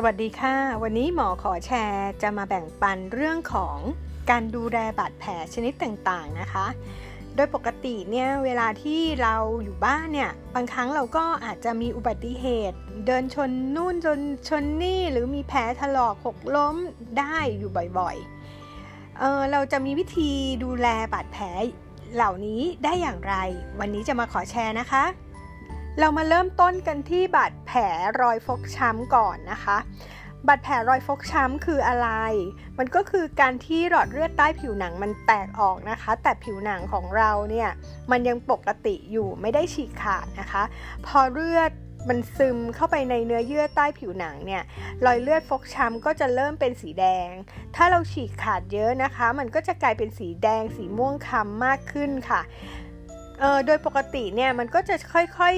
สวัสดีค่ะ วันนี้หมอขอแชร์จะมาแบ่งปันเรื่องของการดูแลบาดแผลชนิดต่างๆนะคะ โดยปกติเนี่ยเวลาที่เราอยู่บ้านเนี่ยบางครั้งเราก็อาจจะมีอุบัติเหตุ เดินชนนู่นจนชนนี่หรือมีแผลถลอกหกล้มได้อยู่บ่อยๆเเราจะมีวิธีดูแลบาดแผลเหล่านี้ได้อย่างไร วันนี้จะมาขอแชร์นะคะ เรามาเริ่มต้นกันที่บาดแผลรอยฟกช้ำก่อนนะคะ บาดแผลรอยฟกช้ำคืออะไร มันก็คือการที่หลอดเลือดใต้ผิวหนังมันแตกออกนะคะ แต่ผิวหนังของเราเนี่ยมันยังปกติอยู่ไม่ได้ฉีกขาดนะคะ พอเลือดมันซึมเข้าไปในเนื้อเยื่อใต้ผิวหนังเนี่ย รอยเลือดฟกช้ำก็จะเริ่มเป็นสีแดง ถ้าเราฉีกขาดเยอะนะคะ มันก็จะกลายเป็นสีแดง สีม่วงคล้ำมากขึ้นค่ะเออโดยปกติเนี่ยมันก็จะค่อย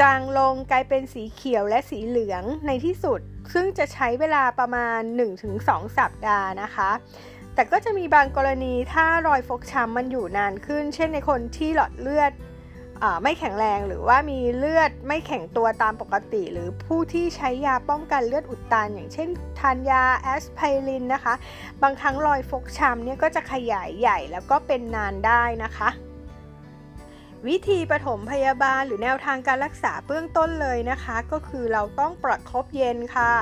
จางลงกลายเป็นสีเขียวและสีเหลืองในที่สุด ซึ่งจะใช้เวลาประมาณ 1-2 สัปดาห์นะคะ แต่ก็จะมีบางกรณีถ้ารอยฟกช้ำมันอยู่นานขึ้น เช่นในคนที่หลอดเลือดอไม่แข็งแรงหรือว่ามีเลือดไม่แข็งตัวตามปกติ หรือผู้ที่ใช้ยาป้องกันเลือดอุดตัน อย่างเช่น ทานยาแอสไพรินนะคะ บางครั้งรอยฟกช้ำเนี่ยก็จะขยายใหญ่แล้วก็เป็นนานได้นะคะ วิธีปฐมพยาบาลหรือแนวทางการรักษาเบื้องต้นเลยนะคะ ก็คือเราต้องประครบเย็นค่ะ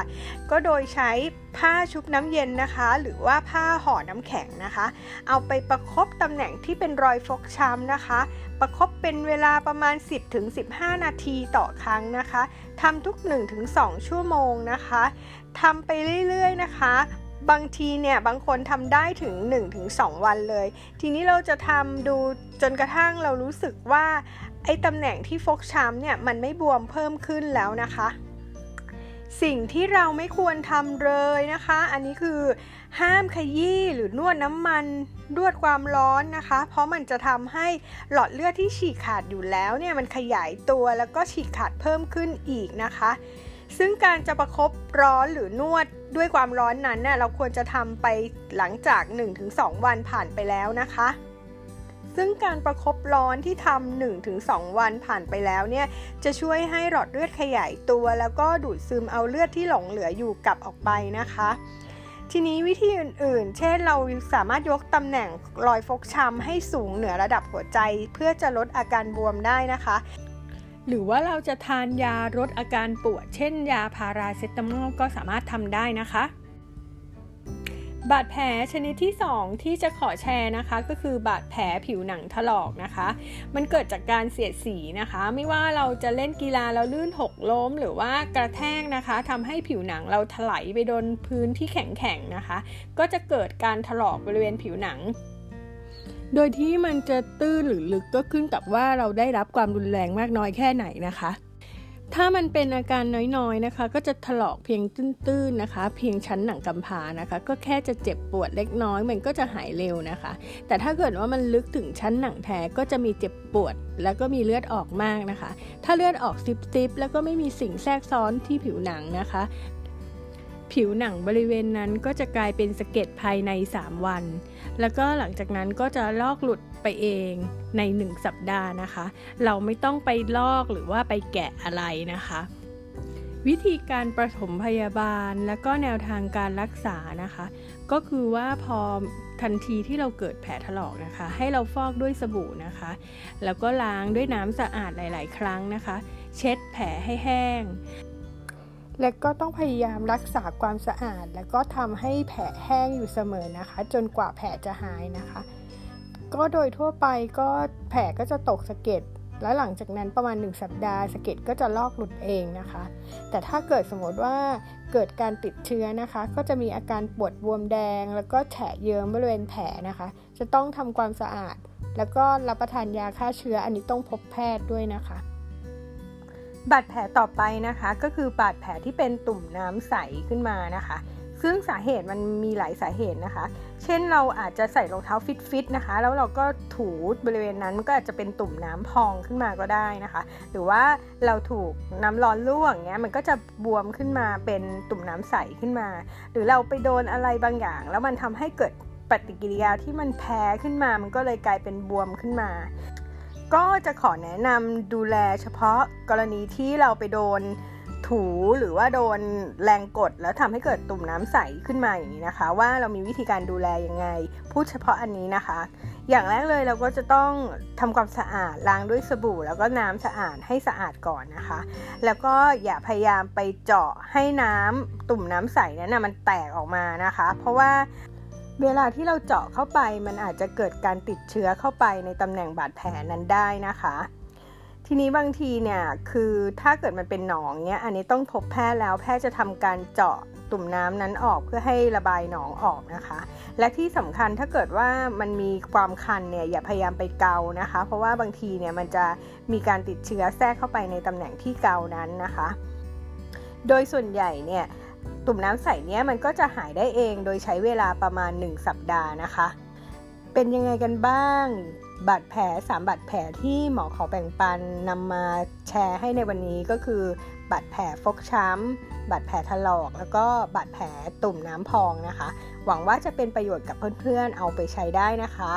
ก็โดยใช้ผ้าชุบน้ำเย็นนะคะ หรือว่าผ้าห่อน้ำแข็งนะคะ เอาไปประครบตำแหน่งที่เป็นรอยฟกช้ำนะคะ ประครบเป็นเวลาประมาณ 10-15 นาทีต่อครั้งนะคะทำทุก 1-2 ชั่วโมงนะคะทำไปเรื่อยๆนะคะ บางทีเนี่ยบางคนทำได้ถึง 1-2 วันเลย ทีนี้เราจะทำดูจนกระทั่งเรารู้สึกว่าไอ้ตำแหน่งที่ฟกช้ำเนี่ยมันไม่บวมเพิ่มขึ้นแล้วนะคะ สิ่งที่เราไม่ควรทำเลยนะคะ อันนี้คือห้ามขยี้หรือนวดน้ำมันรวดความร้อนนะคะ เพราะมันจะทำให้หลอดเลือดที่ฉีกขาดอยู่แล้วเนี่ยมันขยายตัวแล้วก็ฉีกขาดเพิ่มขึ้นอีกนะคะ ซึ่งการจะประครบร้อนหรือนวดด้วยความร้อนนั้นเนี่ยเราควรจะทำไปหลังจาก 1-2 วันผ่านไปแล้วนะคะ ซึ่งการประครบร้อนที่ทำ1-2 วันผ่านไปแล้วเนี่ยจะช่วยให้หลอดเลือดขยายตัว แล้วก็ดูดซึมเอาเลือดที่หลงเหลืออยู่กลับออกไปนะคะทีนี้วิธีอื่นๆ เช่น เราสามารถยกตำแหน่งรอยฟกช้ำให้สูงเหนือระดับหัวใจ เพื่อจะลดอาการบวมได้นะคะ หรือว่าเราจะทานยาลดอาการปวด เช่น ยาพาราเซตามอลก็สามารถทำได้นะคะ บาดแผลชนิดที่ 2 ที่จะขอแชร์นะคะ ก็คือบาดแผลผิวหนังถลอกนะคะ มันเกิดจากการเสียดสีนะคะ ไม่ว่าเราจะเล่นกีฬาแล้วลื่นหกล้ม หรือว่ากระแทกนะคะทำให้ผิวหนังเราถลายไปโดนพื้นที่แข็งๆนะคะ ก็จะเกิดการถลอกบริเวณผิวหนัง โดยที่มันจะตื้นหรือลึกก็ขึ้นกับว่าเราได้รับความรุนแรงมากน้อยแค่ไหนนะคะ ถ้ามันเป็นอาการน้อยๆนะคะ ก็จะถลอกเพียงตื้นๆนะคะ เพียงชั้นหนังกำพร้านะคะ ก็แค่จะเจ็บปวดเล็กน้อย มันก็จะหายเร็วนะคะ แต่ถ้าเกิดว่ามันลึกถึงชั้นหนังแท้ก็จะมีเจ็บปวด แล้วก็มีเลือดออกมากนะคะ ถ้าเลือดออกซิบๆแล้วก็ไม่มีสิ่งแทรกซ้อนที่ผิวหนังนะคะ ผิวหนังบริเวณนั้นก็จะกลายเป็นสะเก็ดภายใน 3 วัน แล้วก็หลังจากนั้นก็จะลอกหลุดไปเองใน 1 สัปดาห์นะคะ เราไม่ต้องไปลอกหรือว่าไปแกะอะไรนะคะ วิธีการประถมพยาบาลและก็แนวทางการรักษานะคะ ก็คือว่าพอทันทีที่เราเกิดแผลถลอกนะคะ ให้เราฟอกด้วยสบู่นะคะ แล้วก็ล้างด้วยน้ำสะอาดหลาย ๆ ครั้งนะคะ เช็ดแผลให้แห้ง และก็ต้องพยายามรักษาความสะอาด และก็ทำให้แผลแห้งอยู่เสมอนะคะ จนกว่าแผลจะหายนะคะ ก็โดยทั่วไปก็แผลก็จะตกสะเก็ดและหลังจากนั้นประมาณ 1 สัปดาห์สะเก็ดก็จะลอกหลุดเองนะคะ แต่ถ้าเกิดสมมติว่าเกิดการติดเชื้อนะคะ ก็จะมีอาการปวดบวมแดง แล้วก็แฉะเยิ้มบริเวณแผลนะคะ จะต้องทำความสะอาด แล้วก็รับประทานยาฆ่าเชื้ออันนี้ต้องพบแพทย์ด้วยนะคะ บาดแผลต่อไปนะคะก็คือบาดแผลที่เป็นตุ่มน้ำใสขึ้นมานะคะ ซึ่งสาเหตุมันมีหลายสาเหตุนะคะ เช่นเราอาจจะใส่รองเท้าฟิตๆนะคะ แล้วเราก็ถูบริเวณนั้นมันก็อาจจะเป็นตุ่มน้ำพองขึ้นมาก็ได้นะคะ หรือว่าเราถูกน้ำร้อนลวกเงี้ยมันก็จะบวมขึ้นมาเป็นตุ่มน้ำใสขึ้นมา หรือเราไปโดนอะไรบางอย่าง แล้วมันทำให้เกิดปฏิกิริยาที่มันแพ้ขึ้นมา มันก็เลยกลายเป็นบวมขึ้นมา ก็จะขอแนะนำดูแลเฉพาะกรณีที่เราไปโดนถูหรือว่าโดนแรงกดแล้วทำให้เกิดตุ่มน้ำใสขึ้นมาอย่างนี้นะคะ ว่าเรามีวิธีการดูแลยังไง พูดเฉพาะอันนี้นะคะ อย่างแรกเลยเราก็จะต้องทำความสะอาดล้างด้วยสบู่ แล้วก็น้ำสะอาดให้สะอาดก่อนนะคะ แล้วก็อย่าพยายามไปเจาะให้น้ำตุ่มน้ำใสนั้นนะมันแตกออกมานะคะ เพราะว่า เวลาที่เราเจาะเข้าไปมันอาจจะเกิดการติดเชื้อเข้าไปในตำแหน่งบาดแผลนั้นได้นะคะ ทีนี้บางทีเนี่ยคือถ้าเกิดมันเป็นหนองเนี่ยอันนี้ต้องพบแพทย์แล้วแพทย์จะทำการเจาะตุ่มน้ำนั้นออกเพื่อให้ระบายหนองออกนะคะ และที่สำคัญถ้าเกิดว่ามันมีความคันเนี่ยอย่าพยายามไปเกานะคะ เพราะว่าบางทีเนี่ยมันจะมีการติดเชื้อแทรกเข้าไปในตำแหน่งที่เกานั้นนะคะ โดยส่วนใหญ่เนี่ย ตุ่มน้ำใสเนี่ยมันก็จะหายได้เองโดยใช้เวลาประมาณ 1 สัปดาห์นะคะ เป็นยังไงกันบ้าง บาดแผล3บาดแผลที่หมอขอแบ่งปันนำมาแชร์ให้ในวันนี้ก็คือบาดแผลฟกช้ำบาดแผลถลอก แล้วก็บาดแผลตุ่มน้ำพองนะคะ หวังว่าจะเป็นประโยชน์กับเพื่อนๆ เอาไปใช้ได้นะคะ